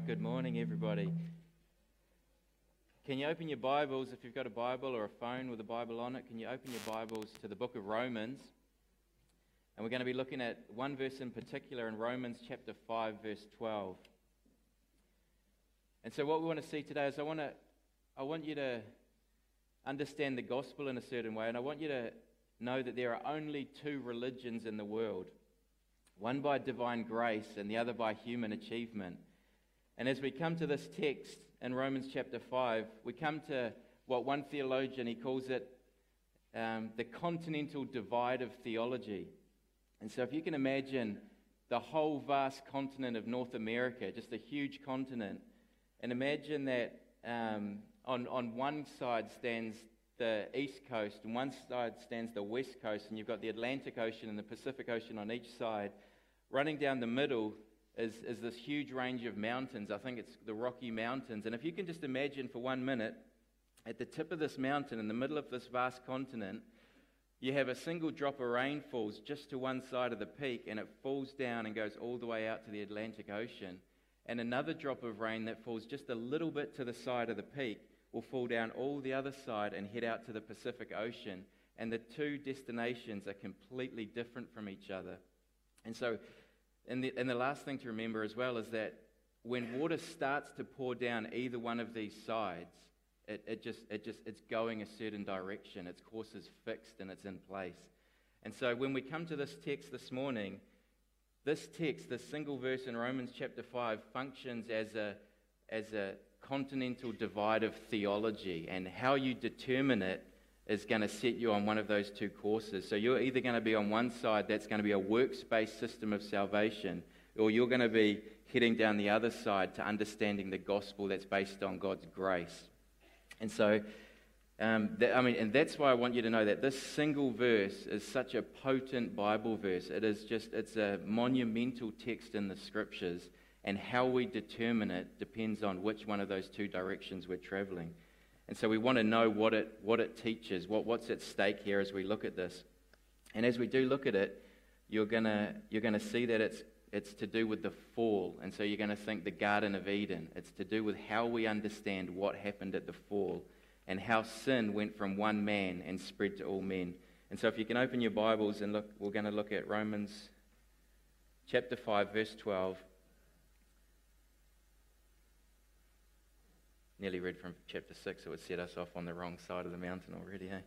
right, good morning, everybody. Can you open your Bibles, if you've got a Bible or a phone with a Bible on it, can you open your Bibles to the book of Romans? And we're going to be looking at one verse in particular in Romans chapter 5, verse 12. And so, what we want to see today is I want, to, I want you to understand the gospel in a certain way, and I want you to know that there are only two religions in the world one by divine grace and the other by human achievement. And as we come to this text in Romans chapter 5, we come to what one theologian, he calls it um, the continental divide of theology. And so if you can imagine the whole vast continent of North America, just a huge continent, and imagine that um, on, on one side stands the east coast, and one side stands the west coast, and you've got the Atlantic Ocean and the Pacific Ocean on each side. Running down the middle is, is this huge range of mountains. I think it's the Rocky Mountains. And if you can just imagine for one minute, at the tip of this mountain, in the middle of this vast continent, you have a single drop of rain falls just to one side of the peak, and it falls down and goes all the way out to the Atlantic Ocean. And another drop of rain that falls just a little bit to the side of the peak will fall down all the other side and head out to the Pacific Ocean. And the two destinations are completely different from each other. And so and the, and the last thing to remember as well is that when water starts to pour down either one of these sides, it, it just, it just, it's going a certain direction. Its course is fixed and it's in place. And so when we come to this text this morning, this text, this single verse in Romans chapter 5, functions as a, as a continental divide of theology. And how you determine it is going to set you on one of those two courses. So you're either going to be on one side, that's going to be a works based system of salvation, or you're going to be heading down the other side to understanding the gospel that's based on God's grace. And so, um, that, I mean, and that's why I want you to know that this single verse is such a potent Bible verse. It is just, it's a monumental text in the scriptures, and how we determine it depends on which one of those two directions we're traveling. And so we want to know what it, what it teaches, what, what's at stake here as we look at this. And as we do look at it, you're going you're gonna see that it's, it's to do with the fall. And so you're going to think the Garden of Eden. It's to do with how we understand what happened at the fall and how sin went from one man and spread to all men. And so if you can open your Bibles and look, we're going to look at Romans chapter 5, verse 12. Nearly read from chapter 6, it would set us off on the wrong side of the mountain already, eh?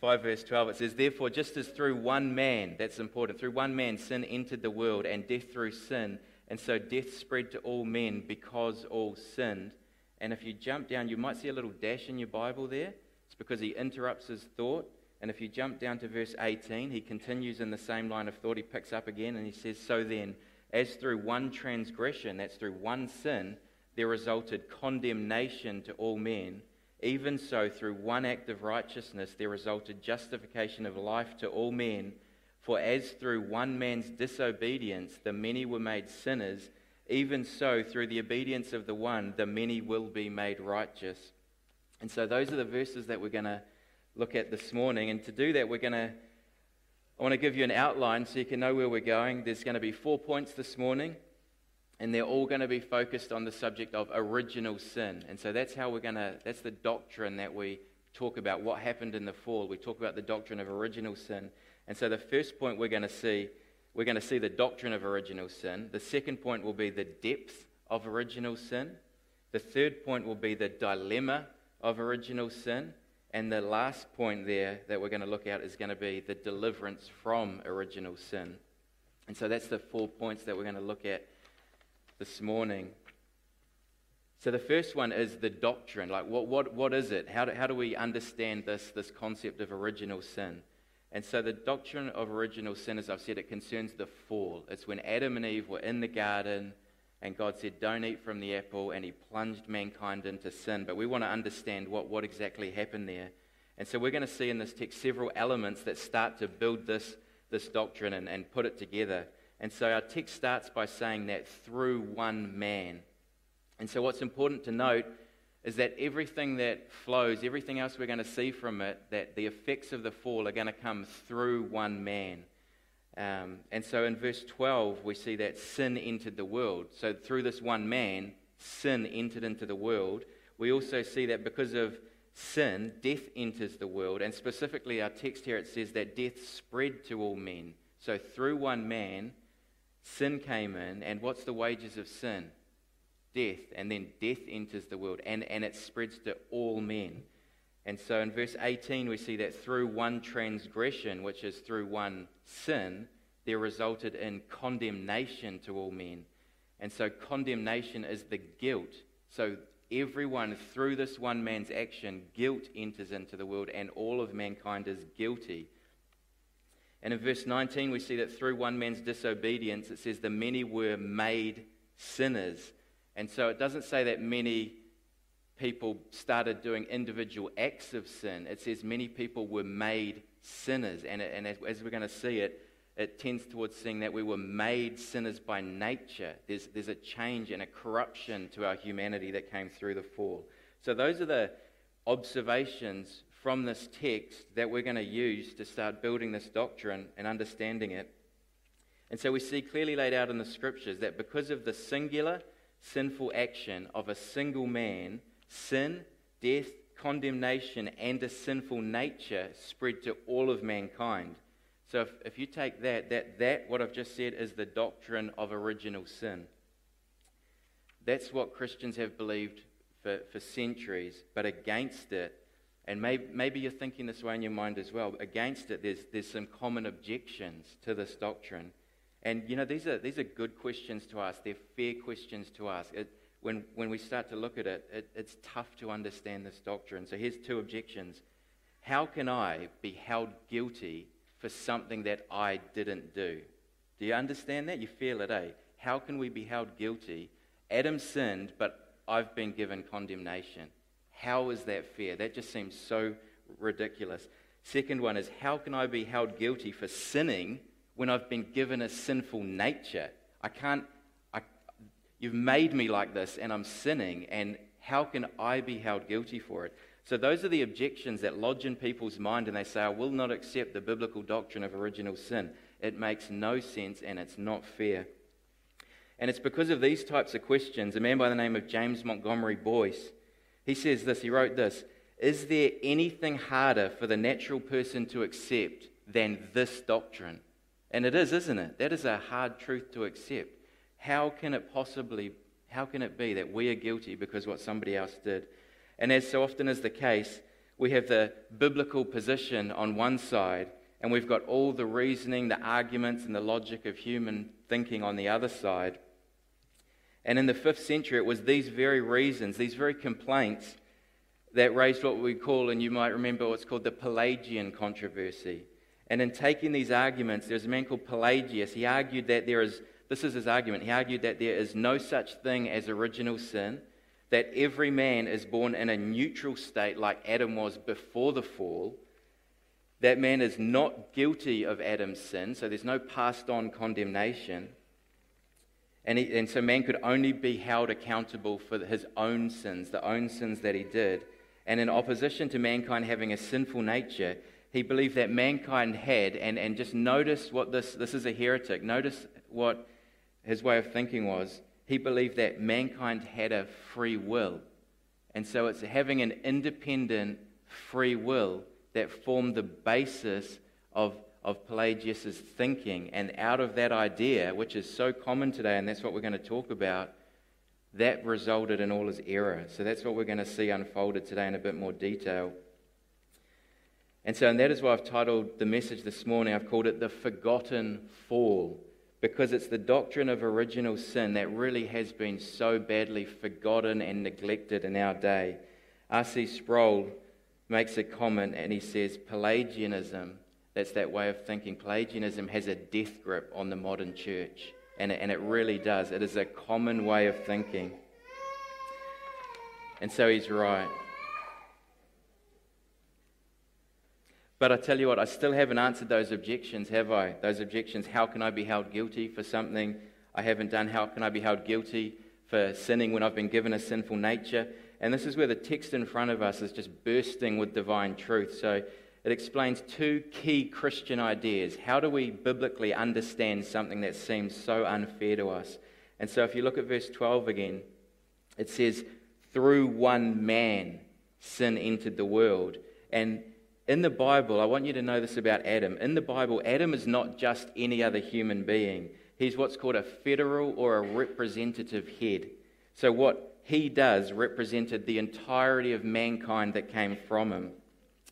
5 verse 12, it says, Therefore, just as through one man, that's important, through one man sin entered the world, and death through sin, and so death spread to all men because all sinned. And if you jump down, you might see a little dash in your Bible there. It's because he interrupts his thought. And if you jump down to verse 18, he continues in the same line of thought. He picks up again and he says, So then, as through one transgression, that's through one sin, there resulted condemnation to all men. Even so, through one act of righteousness, there resulted justification of life to all men. For as through one man's disobedience the many were made sinners, even so, through the obedience of the one, the many will be made righteous. And so, those are the verses that we're going to look at this morning. And to do that, we're going to, I want to give you an outline so you can know where we're going. There's going to be four points this morning and they're all going to be focused on the subject of original sin. And so that's how we're going to, that's the doctrine that we talk about what happened in the fall. We talk about the doctrine of original sin. And so the first point we're going to see, we're going to see the doctrine of original sin. The second point will be the depth of original sin. The third point will be the dilemma of original sin. And the last point there that we're going to look at is going to be the deliverance from original sin. And so that's the four points that we're going to look at this morning. So, the first one is the doctrine. Like, what, what, what is it? How do, how do we understand this, this concept of original sin? And so, the doctrine of original sin, as I've said, it concerns the fall. It's when Adam and Eve were in the garden and God said, Don't eat from the apple, and He plunged mankind into sin. But we want to understand what, what exactly happened there. And so, we're going to see in this text several elements that start to build this, this doctrine and, and put it together. And so our text starts by saying that through one man. And so what's important to note is that everything that flows, everything else we're going to see from it, that the effects of the fall are going to come through one man. Um, and so in verse 12, we see that sin entered the world. So through this one man, sin entered into the world. We also see that because of sin, death enters the world. And specifically, our text here, it says that death spread to all men. So through one man, sin came in. And what's the wages of sin? Death. And then death enters the world. And, and it spreads to all men. And so in verse 18, we see that through one transgression, which is through one sin, there resulted in condemnation to all men. And so condemnation is the guilt. So everyone, through this one man's action, guilt enters into the world, and all of mankind is guilty. And in verse 19, we see that through one man's disobedience, it says the many were made sinners. And so it doesn't say that many people started doing individual acts of sin. It says many people were made sinners. And, and as, as we're going to see it, it tends towards seeing that we were made sinners by nature. There's, there's a change and a corruption to our humanity that came through the fall. So, those are the observations from this text that we're going to use to start building this doctrine and understanding it. And so, we see clearly laid out in the scriptures that because of the singular sinful action of a single man, sin, death, condemnation, and a sinful nature spread to all of mankind. So if, if you take that, that, that, what I've just said, is the doctrine of original sin. That's what Christians have believed for, for centuries, but against it, and maybe, maybe you're thinking this way in your mind as well, against it, there's, there's some common objections to this doctrine. And, you know, these are, these are good questions to ask. They're fair questions to ask. It, when, when we start to look at it, it, it's tough to understand this doctrine. So here's two objections. How can I be held guilty for something that I didn't do? Do you understand that? You feel it, eh? How can we be held guilty? Adam sinned, but I've been given condemnation. How is that fair? That just seems so ridiculous. Second one is how can I be held guilty for sinning when I've been given a sinful nature? I can't You've made me like this, and I'm sinning, and how can I be held guilty for it? So, those are the objections that lodge in people's mind, and they say, I will not accept the biblical doctrine of original sin. It makes no sense, and it's not fair. And it's because of these types of questions, a man by the name of James Montgomery Boice, he says this, he wrote this Is there anything harder for the natural person to accept than this doctrine? And it is, isn't it? That is a hard truth to accept. How can it possibly, how can it be that we are guilty because what somebody else did? And as so often is the case, we have the biblical position on one side, and we've got all the reasoning, the arguments, and the logic of human thinking on the other side. And in the fifth century, it was these very reasons, these very complaints, that raised what we call, and you might remember what's called the Pelagian controversy. And in taking these arguments, there's a man called Pelagius. He argued that there is this is his argument. He argued that there is no such thing as original sin, that every man is born in a neutral state like Adam was before the fall. That man is not guilty of Adam's sin, so there's no passed on condemnation. And, he, and so man could only be held accountable for his own sins, the own sins that he did. And in opposition to mankind having a sinful nature, he believed that mankind had, and, and just notice what this, this is a heretic, notice what his way of thinking was he believed that mankind had a free will. And so it's having an independent free will that formed the basis of, of Pelagius' thinking. And out of that idea, which is so common today, and that's what we're going to talk about, that resulted in all his error. So that's what we're going to see unfolded today in a bit more detail. And so, and that is why I've titled the message this morning, I've called it The Forgotten Fall because it's the doctrine of original sin that really has been so badly forgotten and neglected in our day. R.C. Sproul makes a comment and he says Pelagianism, that's that way of thinking, Pelagianism has a death grip on the modern church. And it, and it really does. It is a common way of thinking. And so he's right. But I tell you what, I still haven't answered those objections, have I? Those objections how can I be held guilty for something I haven't done? How can I be held guilty for sinning when I've been given a sinful nature? And this is where the text in front of us is just bursting with divine truth. So it explains two key Christian ideas. How do we biblically understand something that seems so unfair to us? And so if you look at verse 12 again, it says, Through one man sin entered the world. And in the Bible, I want you to know this about Adam. In the Bible, Adam is not just any other human being, he's what's called a federal or a representative head. So what he does represented the entirety of mankind that came from him.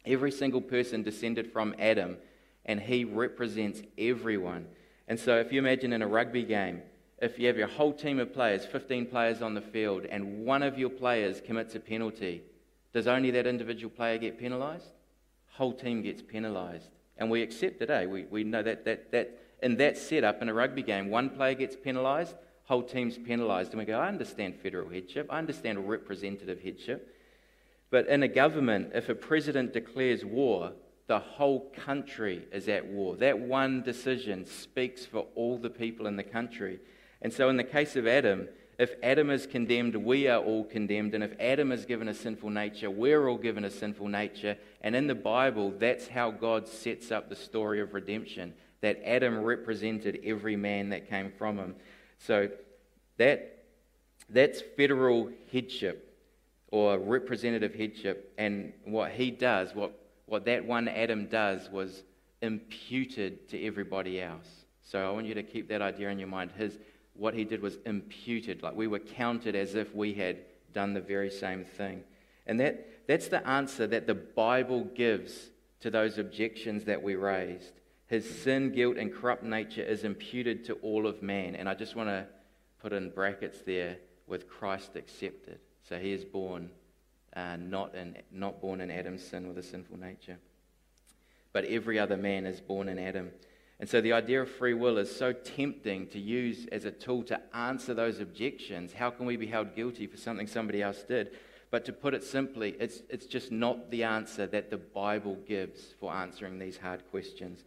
Every single person descended from Adam, and he represents everyone. And so, if you imagine in a rugby game, if you have your whole team of players, 15 players on the field, and one of your players commits a penalty, does only that individual player get penalised? Whole team gets penalised. And we accept it, eh? We, we know that, that, that in that setup in a rugby game, one player gets penalised, whole team's penalised. And we go, I understand federal headship, I understand representative headship. But in a government, if a president declares war, the whole country is at war. That one decision speaks for all the people in the country. And so, in the case of Adam, if Adam is condemned, we are all condemned. And if Adam is given a sinful nature, we're all given a sinful nature. And in the Bible, that's how God sets up the story of redemption that Adam represented every man that came from him. So, that, that's federal headship or representative headship. And what he does, what, what that one Adam does, was imputed to everybody else. So I want you to keep that idea in your mind. His, what he did was imputed, like we were counted as if we had done the very same thing. And that, that's the answer that the Bible gives to those objections that we raised. His sin, guilt, and corrupt nature is imputed to all of man. And I just want to put in brackets there with Christ accepted. So he is born uh, not, in, not born in Adam's sin with a sinful nature. But every other man is born in Adam. And so the idea of free will is so tempting to use as a tool to answer those objections. How can we be held guilty for something somebody else did? But to put it simply, it's, it's just not the answer that the Bible gives for answering these hard questions.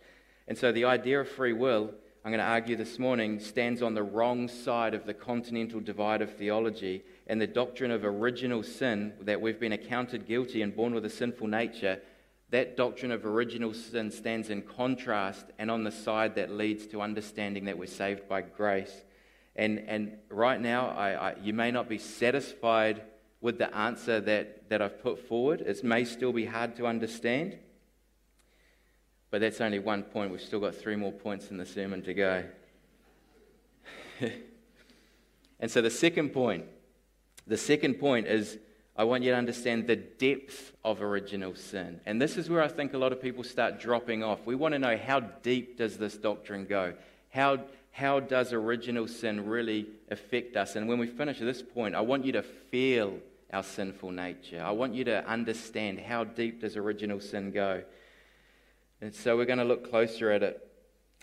And so the idea of free will I'm going to argue this morning, stands on the wrong side of the continental divide of theology. And the doctrine of original sin, that we've been accounted guilty and born with a sinful nature, that doctrine of original sin stands in contrast and on the side that leads to understanding that we're saved by grace. And, and right now, I, I, you may not be satisfied with the answer that, that I've put forward. It may still be hard to understand. But that's only one point. We've still got three more points in the sermon to go. and so the second point, the second point is I want you to understand the depth of original sin. And this is where I think a lot of people start dropping off. We want to know how deep does this doctrine go? How, how does original sin really affect us? And when we finish at this point, I want you to feel our sinful nature. I want you to understand how deep does original sin go. And so we're going to look closer at it.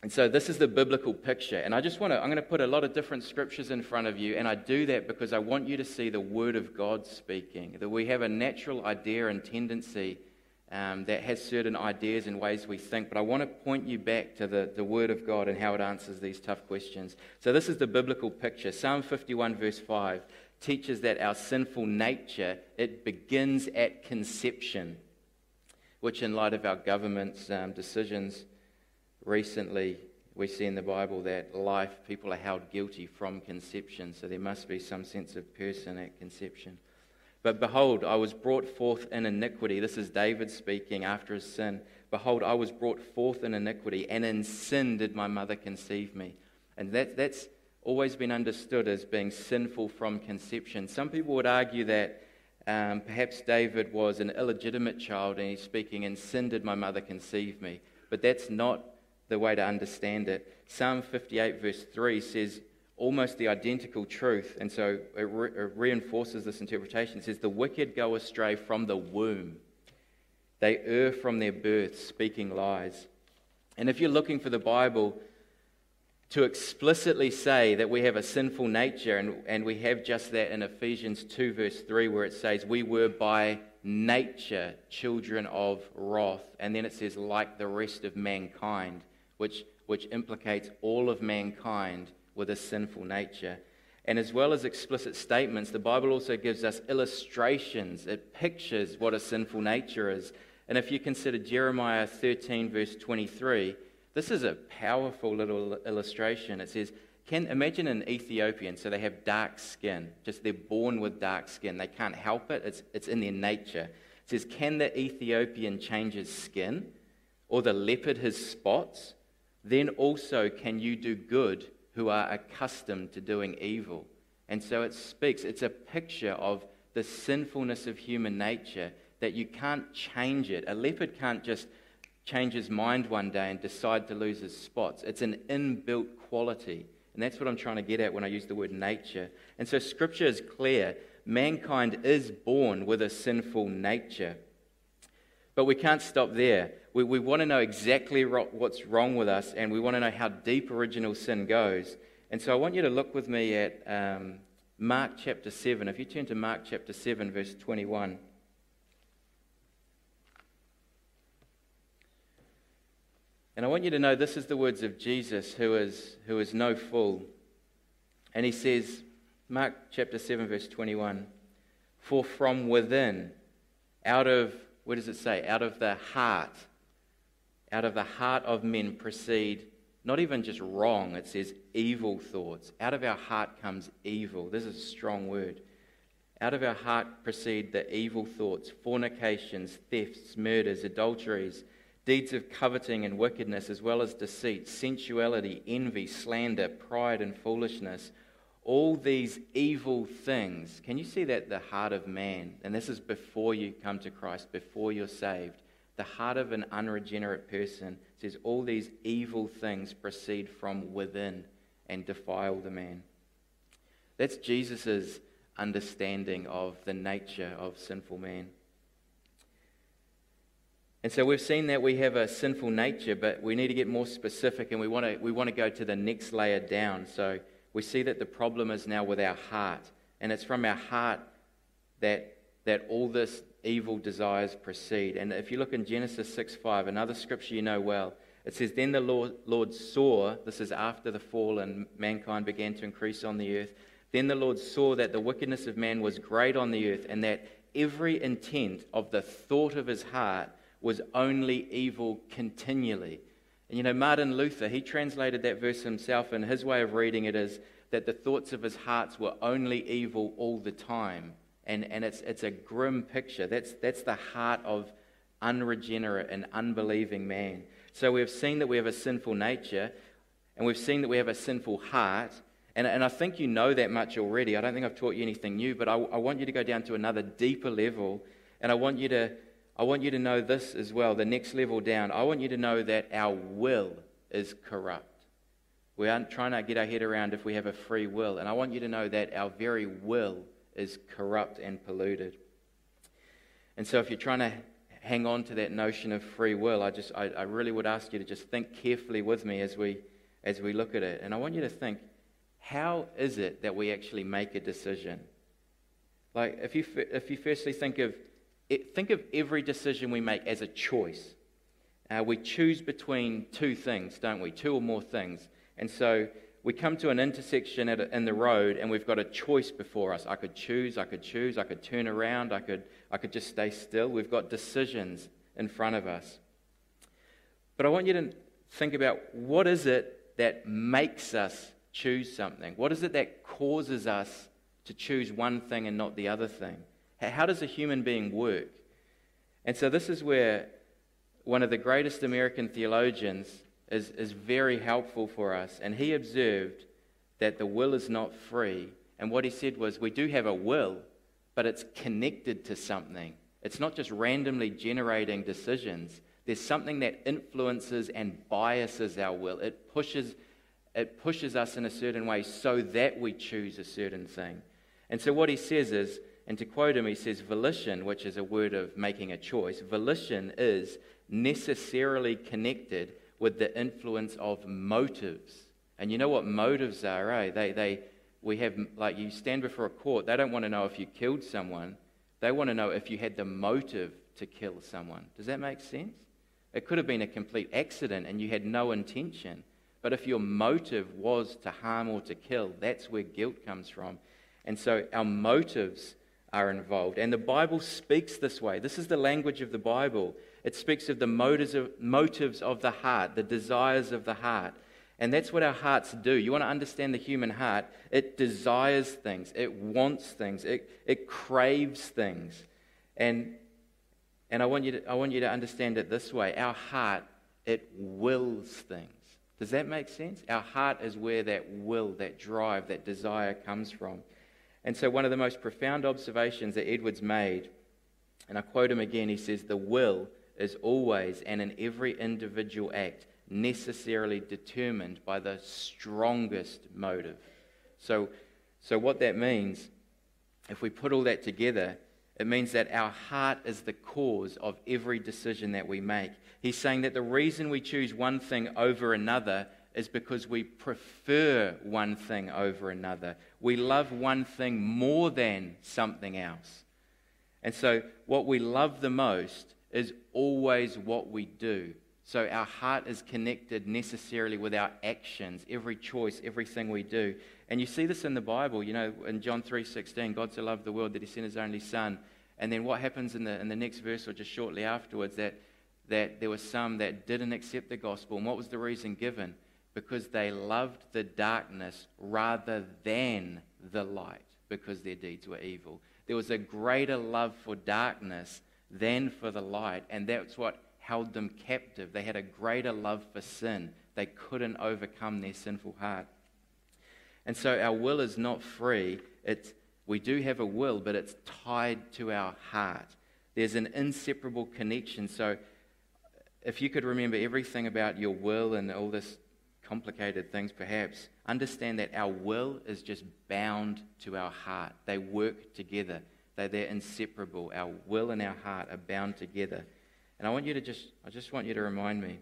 And so this is the biblical picture. And I just want to, I'm going to put a lot of different scriptures in front of you. And I do that because I want you to see the Word of God speaking. That we have a natural idea and tendency um, that has certain ideas and ways we think. But I want to point you back to the, the Word of God and how it answers these tough questions. So this is the biblical picture. Psalm 51, verse 5, teaches that our sinful nature, it begins at conception which, in light of our government's um, decisions recently, we see in the Bible that life, people are held guilty from conception, so there must be some sense of person at conception. But behold, I was brought forth in iniquity. This is David speaking after his sin. Behold, I was brought forth in iniquity, and in sin did my mother conceive me. And that, that's always been understood as being sinful from conception. Some people would argue that um, perhaps David was an illegitimate child and he's speaking, and sin did my mother conceive me. But that's not the way to understand it. Psalm 58, verse 3 says almost the identical truth, and so it, re- it reinforces this interpretation. It says, The wicked go astray from the womb, they err from their birth, speaking lies. And if you're looking for the Bible to explicitly say that we have a sinful nature, and, and we have just that in Ephesians 2, verse 3, where it says, We were by nature children of wrath. And then it says, like the rest of mankind, which, which implicates all of mankind with a sinful nature. And as well as explicit statements, the Bible also gives us illustrations. It pictures what a sinful nature is. And if you consider Jeremiah 13, verse 23, this is a powerful little illustration. It says, can imagine an Ethiopian, so they have dark skin, just they're born with dark skin. They can't help it, it's, it's in their nature. It says, Can the Ethiopian change his skin, or the leopard his spots? Then also can you do good who are accustomed to doing evil. And so it speaks, it's a picture of the sinfulness of human nature that you can't change it. A leopard can't just change his mind one day and decide to lose his spots. It's an inbuilt quality. And that's what I'm trying to get at when I use the word nature. And so scripture is clear mankind is born with a sinful nature. But we can't stop there. We, we want to know exactly what's wrong with us, and we want to know how deep original sin goes. And so I want you to look with me at um, Mark chapter 7. If you turn to Mark chapter 7, verse 21. And I want you to know this is the words of Jesus, who is, who is no fool. And he says, Mark chapter 7, verse 21 For from within, out of, what does it say? Out of the heart, out of the heart of men proceed not even just wrong, it says evil thoughts. Out of our heart comes evil. This is a strong word. Out of our heart proceed the evil thoughts, fornications, thefts, murders, adulteries deeds of coveting and wickedness, as well as deceit, sensuality, envy, slander, pride, and foolishness. All these evil things. Can you see that the heart of man, and this is before you come to Christ, before you're saved, the heart of an unregenerate person says all these evil things proceed from within and defile the man. That's Jesus' understanding of the nature of sinful man. And so we've seen that we have a sinful nature, but we need to get more specific and we want to, we want to go to the next layer down. So we see that the problem is now with our heart. And it's from our heart that, that all this evil desires proceed. And if you look in Genesis 6 5, another scripture you know well, it says, Then the Lord, Lord saw, this is after the fall and mankind began to increase on the earth. Then the Lord saw that the wickedness of man was great on the earth, and that every intent of the thought of his heart was only evil continually. And you know, Martin Luther, he translated that verse himself, and his way of reading it is that the thoughts of his hearts were only evil all the time. And, and it's, it's a grim picture. That's, that's the heart of unregenerate and unbelieving man. So we've seen that we have a sinful nature, and we've seen that we have a sinful heart. And, and I think you know that much already. I don't think I've taught you anything new, but I, I want you to go down to another deeper level, and I want you to I want you to know this as well, the next level down. I want you to know that our will is corrupt. We aren't trying to get our head around if we have a free will. And I want you to know that our very will is corrupt and polluted. And so if you're trying to hang on to that notion of free will, I just I, I really would ask you to just think carefully with me as we as we look at it. And I want you to think, how is it that we actually make a decision? Like if you if you firstly think of it, think of every decision we make as a choice. Uh, we choose between two things, don't we? Two or more things. And so we come to an intersection a, in the road and we've got a choice before us. I could choose, I could choose, I could turn around, I could, I could just stay still. We've got decisions in front of us. But I want you to think about what is it that makes us choose something? What is it that causes us to choose one thing and not the other thing? How does a human being work? And so, this is where one of the greatest American theologians is, is very helpful for us. And he observed that the will is not free. And what he said was, we do have a will, but it's connected to something. It's not just randomly generating decisions. There's something that influences and biases our will. It pushes, it pushes us in a certain way so that we choose a certain thing. And so, what he says is and to quote him, he says, volition, which is a word of making a choice, volition is necessarily connected with the influence of motives. And you know what motives are, eh? They, they, we have, like, you stand before a court, they don't want to know if you killed someone, they want to know if you had the motive to kill someone. Does that make sense? It could have been a complete accident and you had no intention. But if your motive was to harm or to kill, that's where guilt comes from. And so our motives are involved. And the Bible speaks this way. This is the language of the Bible. it speaks of the motives of, motives of the heart, the desires of the heart. And that's what our hearts do. You want to understand the human heart? It desires things, it wants things, it, it craves things. And, and I, want you to, I want you to understand it this way our heart, it wills things. Does that make sense? Our heart is where that will, that drive, that desire comes from. And so, one of the most profound observations that Edwards made, and I quote him again, he says, The will is always and in every individual act necessarily determined by the strongest motive. So, so what that means, if we put all that together, it means that our heart is the cause of every decision that we make. He's saying that the reason we choose one thing over another is because we prefer one thing over another. We love one thing more than something else. And so, what we love the most is always what we do. So our heart is connected necessarily with our actions, every choice, everything we do. And you see this in the Bible, you know, in John 3:16, God so loved the world that he sent his only son. And then what happens in the in the next verse or just shortly afterwards that that there were some that didn't accept the gospel. And what was the reason given? Because they loved the darkness rather than the light, because their deeds were evil. There was a greater love for darkness than for the light, and that's what held them captive. They had a greater love for sin. They couldn't overcome their sinful heart. And so our will is not free. It's, we do have a will, but it's tied to our heart. There's an inseparable connection. So if you could remember everything about your will and all this complicated things, perhaps, understand that our will is just bound to our heart. They work together. They're, they're inseparable. Our will and our heart are bound together. And I want you to just, I just want you to remind me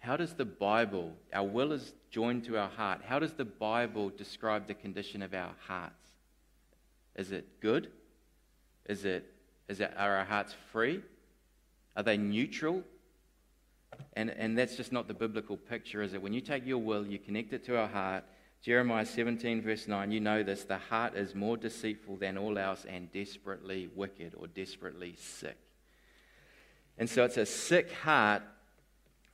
how does the Bible, our will is joined to our heart, how does the Bible describe the condition of our hearts? Is it good? Is it, is it, are our hearts free? Are they neutral? And, and that's just not the biblical picture, is it? When you take your will, you connect it to our heart. Jeremiah 17, verse 9, you know this the heart is more deceitful than all else and desperately wicked or desperately sick. And so it's a sick heart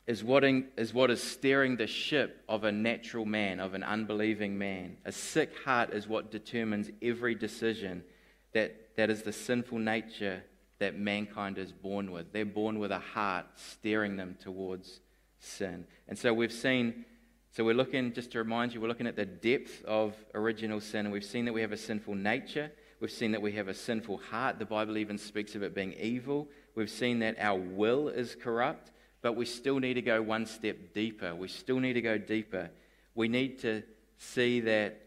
is what, in, is what is steering the ship of a natural man, of an unbelieving man. A sick heart is what determines every decision that, that is the sinful nature that mankind is born with. They're born with a heart steering them towards sin. And so we've seen, so we're looking, just to remind you, we're looking at the depth of original sin. And we've seen that we have a sinful nature. We've seen that we have a sinful heart. The Bible even speaks of it being evil. We've seen that our will is corrupt, but we still need to go one step deeper. We still need to go deeper. We need to see that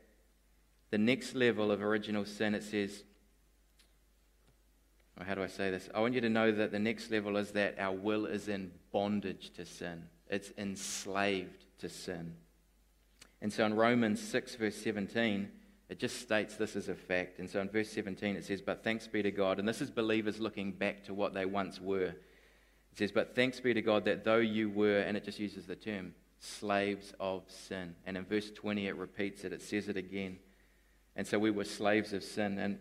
the next level of original sin, it says, or how do I say this? I want you to know that the next level is that our will is in bondage to sin, it's enslaved to sin. And so in Romans 6, verse 17, it just states this as a fact. And so in verse 17 it says, But thanks be to God. And this is believers looking back to what they once were. It says, But thanks be to God that though you were, and it just uses the term, slaves of sin. And in verse 20 it repeats it, it says it again. And so we were slaves of sin. And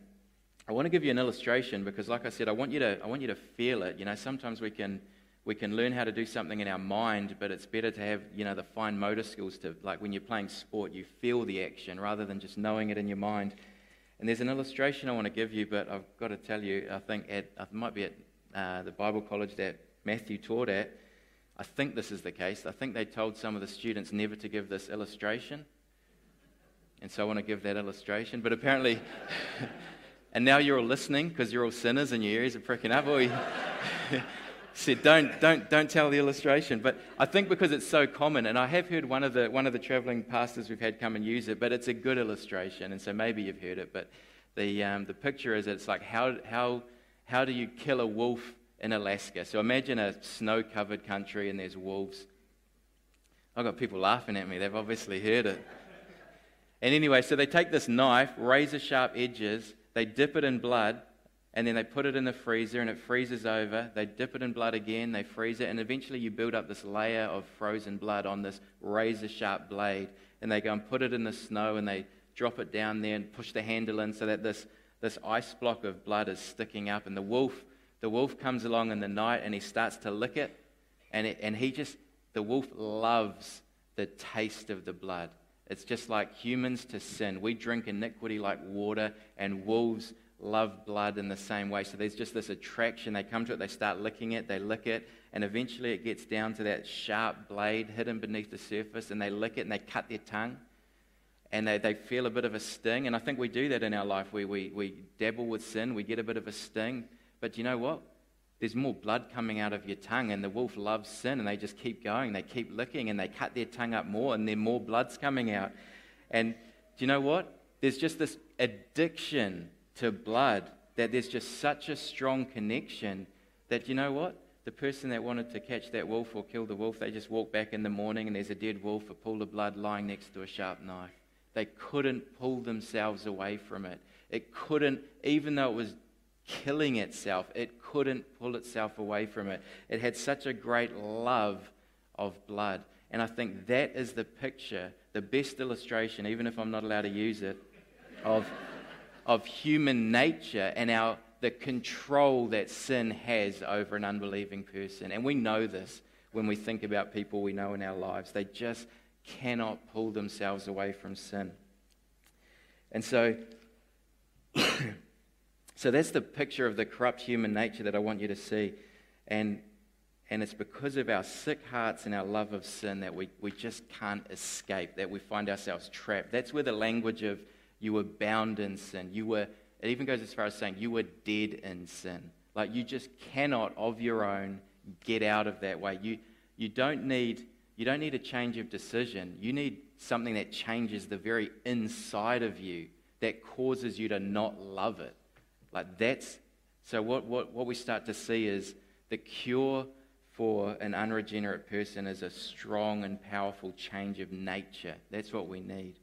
I want to give you an illustration because, like I said, I want you to, I want you to feel it. You know, sometimes we can we can learn how to do something in our mind, but it's better to have, you know, the fine motor skills to, like when you're playing sport, you feel the action rather than just knowing it in your mind. And there's an illustration I want to give you, but I've got to tell you, I think at, it might be at uh, the Bible college that Matthew taught at, I think this is the case. I think they told some of the students never to give this illustration. And so I want to give that illustration. But apparently, and now you're all listening because you're all sinners and your ears are pricking up said, don't, don't, don't tell the illustration. But I think because it's so common, and I have heard one of the, one of the traveling pastors we've had come and use it, but it's a good illustration, and so maybe you've heard it. But the, um, the picture is it's like, how, how, how do you kill a wolf in Alaska? So imagine a snow covered country and there's wolves. I've got people laughing at me, they've obviously heard it. And anyway, so they take this knife, razor sharp edges, they dip it in blood, and then they put it in the freezer and it freezes over. They dip it in blood again, they freeze it, and eventually you build up this layer of frozen blood on this razor sharp blade. And they go and put it in the snow and they drop it down there and push the handle in so that this, this ice block of blood is sticking up. And the wolf the wolf comes along in the night and he starts to lick it, and, it, and he just, the wolf loves the taste of the blood. It's just like humans to sin. We drink iniquity like water, and wolves love blood in the same way. So there's just this attraction. They come to it, they start licking it, they lick it, and eventually it gets down to that sharp blade hidden beneath the surface, and they lick it and they cut their tongue. And they, they feel a bit of a sting. And I think we do that in our life. We, we, we dabble with sin, we get a bit of a sting. But you know what? There's more blood coming out of your tongue, and the wolf loves sin, and they just keep going. They keep licking, and they cut their tongue up more, and then more blood's coming out. And do you know what? There's just this addiction to blood that there's just such a strong connection that, you know what? The person that wanted to catch that wolf or kill the wolf, they just walk back in the morning and there's a dead wolf, a pool of blood lying next to a sharp knife. They couldn't pull themselves away from it. It couldn't, even though it was killing itself, it couldn't pull itself away from it. It had such a great love of blood. And I think that is the picture, the best illustration, even if I'm not allowed to use it, of of human nature and our, the control that sin has over an unbelieving person. And we know this when we think about people we know in our lives. They just cannot pull themselves away from sin. And so, so that's the picture of the corrupt human nature that I want you to see. And, and it's because of our sick hearts and our love of sin that we, we just can't escape, that we find ourselves trapped. That's where the language of you were bound in sin. You were, it even goes as far as saying you were dead in sin. Like you just cannot of your own get out of that way. You, you, don't need, you don't need a change of decision. You need something that changes the very inside of you that causes you to not love it. Like that's, so what, what, what we start to see is the cure for an unregenerate person is a strong and powerful change of nature. That's what we need.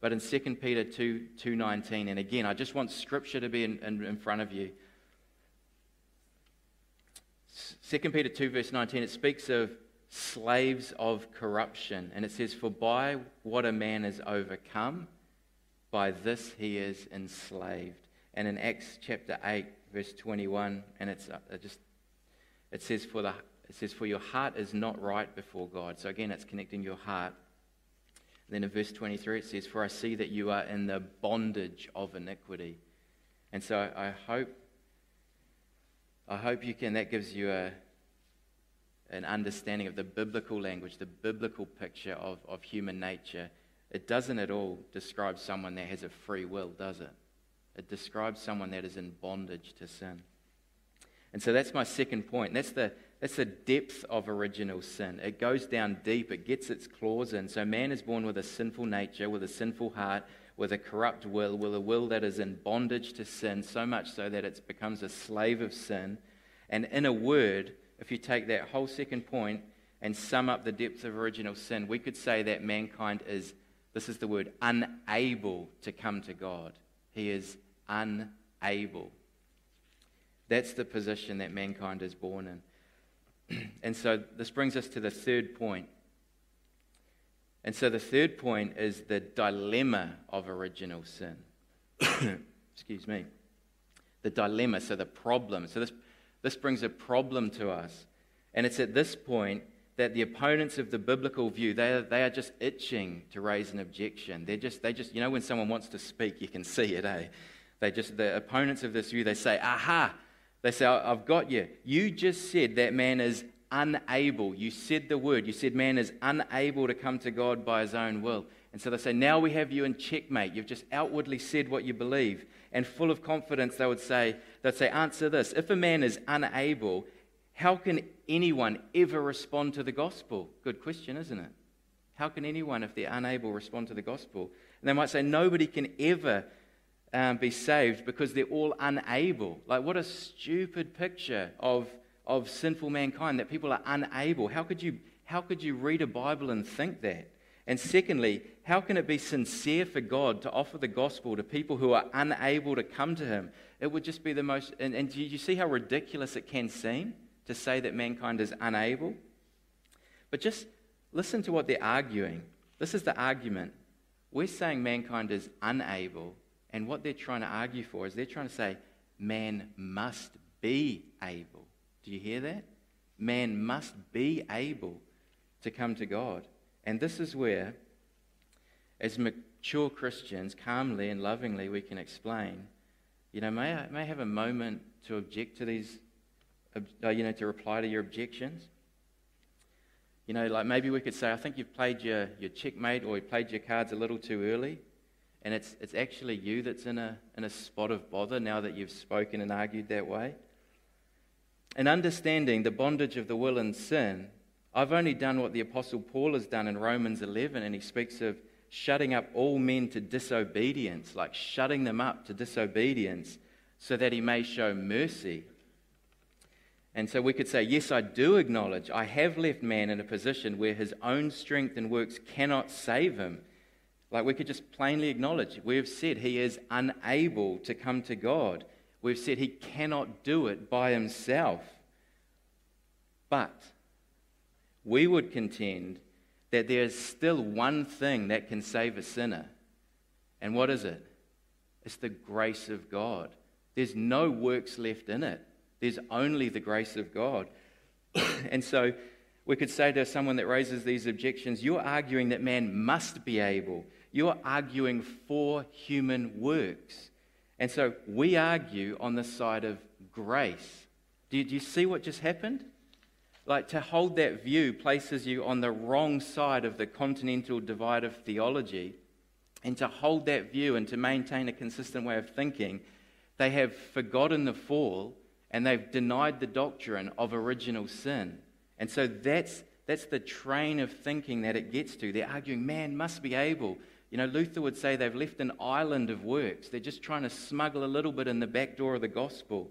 But in 2 Peter 2 2.19, and again, I just want scripture to be in, in, in front of you. 2 Peter 2, verse 19, it speaks of slaves of corruption. And it says, For by what a man is overcome, by this he is enslaved. And in Acts chapter 8, verse 21, and it's uh, just, it says, for the, it says, For your heart is not right before God. So again, it's connecting your heart then in verse 23 it says, For I see that you are in the bondage of iniquity. And so I hope, I hope you can, that gives you a, an understanding of the biblical language, the biblical picture of, of human nature. It doesn't at all describe someone that has a free will, does it? It describes someone that is in bondage to sin. And so that's my second point. That's the, that's the depth of original sin. It goes down deep, it gets its claws in. So man is born with a sinful nature, with a sinful heart, with a corrupt will, with a will that is in bondage to sin, so much so that it becomes a slave of sin. And in a word, if you take that whole second point and sum up the depth of original sin, we could say that mankind is, this is the word, unable to come to God. He is unable. That's the position that mankind is born in. and so this brings us to the third point. And so the third point is the dilemma of original sin. Excuse me. The dilemma, so the problem. So this, this brings a problem to us. And it's at this point that the opponents of the biblical view, they are, they are just itching to raise an objection. They're just, they just, you know, when someone wants to speak, you can see it, eh? They just, the opponents of this view, they say, aha, they say, I've got you. You just said that man is unable. You said the word. You said man is unable to come to God by his own will. And so they say, Now we have you in checkmate. You've just outwardly said what you believe. And full of confidence, they would say, They'd say, Answer this. If a man is unable, how can anyone ever respond to the gospel? Good question, isn't it? How can anyone, if they're unable, respond to the gospel? And they might say, Nobody can ever um, be saved because they're all unable. Like, what a stupid picture of, of sinful mankind that people are unable. How could, you, how could you read a Bible and think that? And secondly, how can it be sincere for God to offer the gospel to people who are unable to come to Him? It would just be the most. And, and do you see how ridiculous it can seem to say that mankind is unable? But just listen to what they're arguing. This is the argument. We're saying mankind is unable and what they're trying to argue for is they're trying to say man must be able. Do you hear that? Man must be able to come to God. And this is where, as mature Christians, calmly and lovingly, we can explain, you know, may I, may I have a moment to object to these, uh, you know, to reply to your objections? You know, like maybe we could say, I think you've played your, your checkmate or you played your cards a little too early. And it's, it's actually you that's in a, in a spot of bother now that you've spoken and argued that way. And understanding the bondage of the will and sin, I've only done what the Apostle Paul has done in Romans 11, and he speaks of shutting up all men to disobedience, like shutting them up to disobedience, so that he may show mercy and so we could say, yes, I do acknowledge I have left man in a position where his own strength and works cannot save him. Like we could just plainly acknowledge, we have said he is unable to come to God. We've said he cannot do it by himself. But we would contend that there is still one thing that can save a sinner. And what is it? It's the grace of God. There's no works left in it. There's only the grace of God. and so we could say to someone that raises these objections, You're arguing that man must be able. You're arguing for human works. And so we argue on the side of grace. Do you, do you see what just happened? Like to hold that view places you on the wrong side of the continental divide of theology. And to hold that view and to maintain a consistent way of thinking, they have forgotten the fall and they've denied the doctrine of original sin. And so that's, that's the train of thinking that it gets to. They're arguing, man must be able. You know, Luther would say they've left an island of works. They're just trying to smuggle a little bit in the back door of the gospel.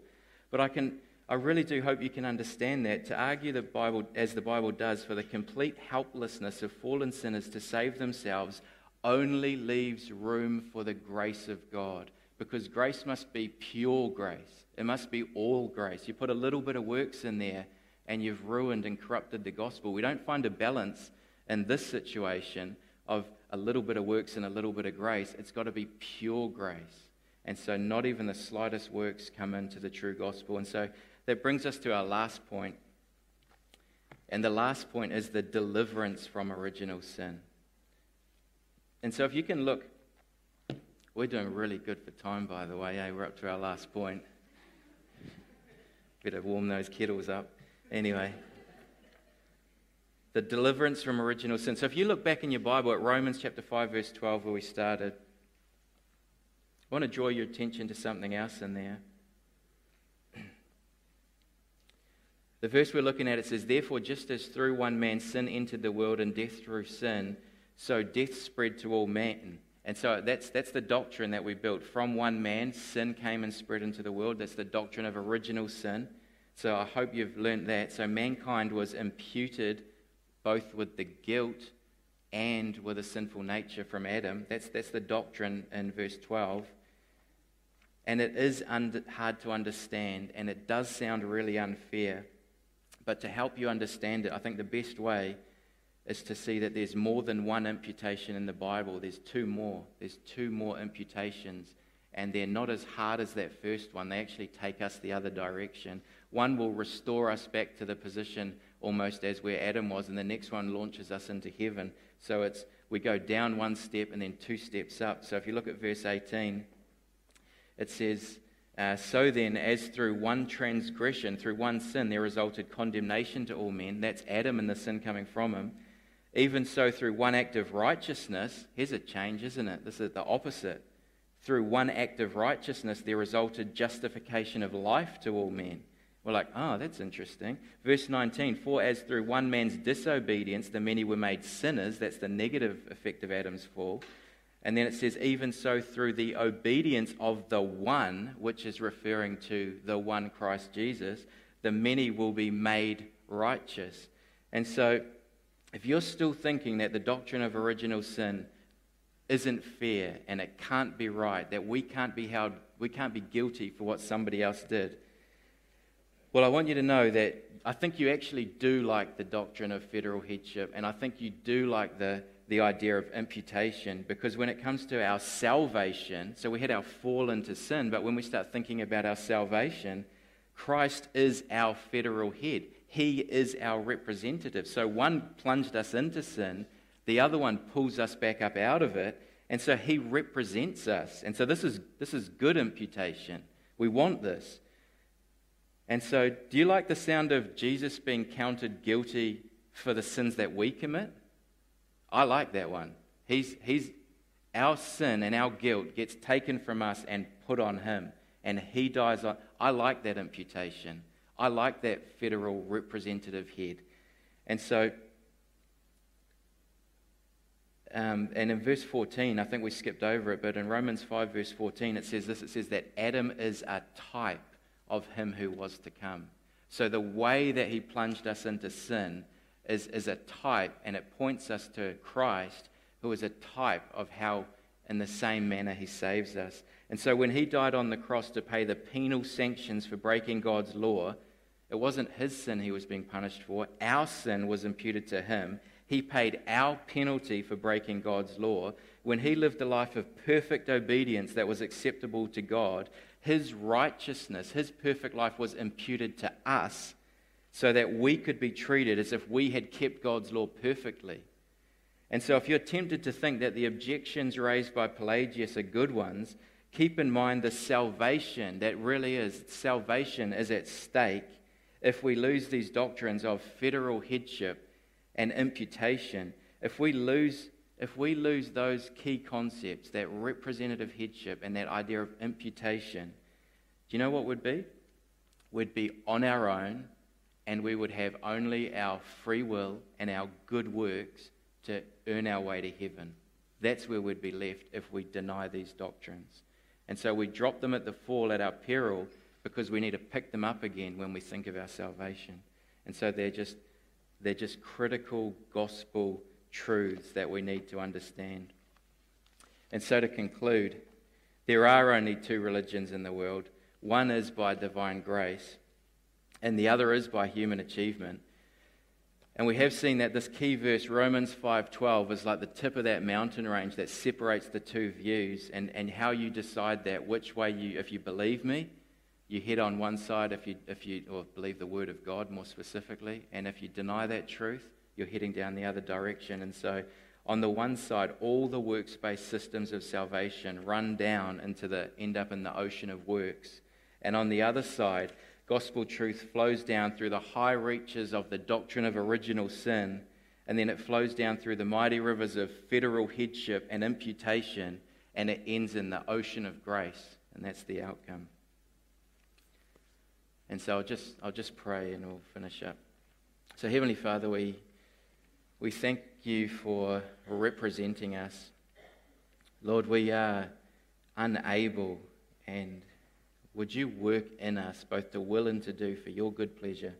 But I can, I really do hope you can understand that. To argue the Bible, as the Bible does, for the complete helplessness of fallen sinners to save themselves only leaves room for the grace of God. Because grace must be pure grace. It must be all grace. You put a little bit of works in there and you've ruined and corrupted the gospel. We don't find a balance in this situation of a little bit of works and a little bit of grace. It's got to be pure grace. And so, not even the slightest works come into the true gospel. And so, that brings us to our last point. And the last point is the deliverance from original sin. And so, if you can look, we're doing really good for time, by the way. Eh? We're up to our last point. Better warm those kettles up. Anyway, the deliverance from original sin. So if you look back in your Bible at Romans chapter 5, verse 12, where we started, I want to draw your attention to something else in there. The verse we're looking at it says, Therefore, just as through one man sin entered the world and death through sin, so death spread to all men. And so that's, that's the doctrine that we built. From one man, sin came and spread into the world. That's the doctrine of original sin. So I hope you've learned that. So mankind was imputed both with the guilt and with a sinful nature from Adam. That's, that's the doctrine in verse 12. And it is hard to understand, and it does sound really unfair. But to help you understand it, I think the best way is to see that there's more than one imputation in the Bible. There's two more. There's two more imputations. And they're not as hard as that first one. They actually take us the other direction. One will restore us back to the position almost as where Adam was, and the next one launches us into heaven. So it's we go down one step and then two steps up. So if you look at verse 18, it says, uh, So then, as through one transgression, through one sin, there resulted condemnation to all men, that's Adam and the sin coming from him even so, through one act of righteousness, here's a change, isn't it? This is the opposite. Through one act of righteousness, there resulted justification of life to all men. We're like, oh, that's interesting. Verse 19 For as through one man's disobedience the many were made sinners, that's the negative effect of Adam's fall. And then it says, even so, through the obedience of the one, which is referring to the one Christ Jesus, the many will be made righteous. And so if you're still thinking that the doctrine of original sin isn't fair and it can't be right, that we can't be held, we can't be guilty for what somebody else did, well, I want you to know that I think you actually do like the doctrine of federal headship, and I think you do like the, the idea of imputation, because when it comes to our salvation, so we had our fall into sin, but when we start thinking about our salvation, Christ is our federal head. He is our representative. So one plunged us into sin, the other one pulls us back up out of it, and so he represents us. And so this is, this is good imputation. We want this. And so, do you like the sound of Jesus being counted guilty for the sins that we commit? I like that one. He's, he's, our sin and our guilt gets taken from us and put on him, and he dies on. I like that imputation. I like that federal representative head. And so, um, and in verse 14, I think we skipped over it, but in Romans 5, verse 14, it says this it says that Adam is a type of him who was to come. So the way that he plunged us into sin is, is a type, and it points us to Christ, who is a type of how, in the same manner, he saves us. And so when he died on the cross to pay the penal sanctions for breaking God's law, it wasn't his sin he was being punished for, our sin was imputed to him. He paid our penalty for breaking God's law. When he lived a life of perfect obedience that was acceptable to God, his righteousness, his perfect life was imputed to us so that we could be treated as if we had kept God's law perfectly. And so, if you're tempted to think that the objections raised by Pelagius are good ones, keep in mind the salvation that really is. Salvation is at stake if we lose these doctrines of federal headship and imputation. If we lose, if we lose those key concepts, that representative headship and that idea of imputation, do you know what would be? We'd be on our own and we would have only our free will and our good works to earn our way to heaven. That's where we'd be left if we deny these doctrines. And so we drop them at the fall at our peril because we need to pick them up again when we think of our salvation. And so they're just, they're just critical gospel truths that we need to understand. And so to conclude, there are only two religions in the world. One is by divine grace, and the other is by human achievement. And we have seen that this key verse, Romans 5:12, is like the tip of that mountain range that separates the two views and, and how you decide that, which way you, if you believe me, you head on one side if you, if you or believe the word of God more specifically, and if you deny that truth, you're heading down the other direction. And so on the one side, all the works-based systems of salvation run down into the end up in the ocean of works. And on the other side, gospel truth flows down through the high reaches of the doctrine of original sin, and then it flows down through the mighty rivers of federal headship and imputation, and it ends in the ocean of grace, and that's the outcome. And so I'll just, I'll just pray and we'll finish up. So, Heavenly Father, we, we thank you for representing us. Lord, we are unable and would you work in us both to will and to do for your good pleasure?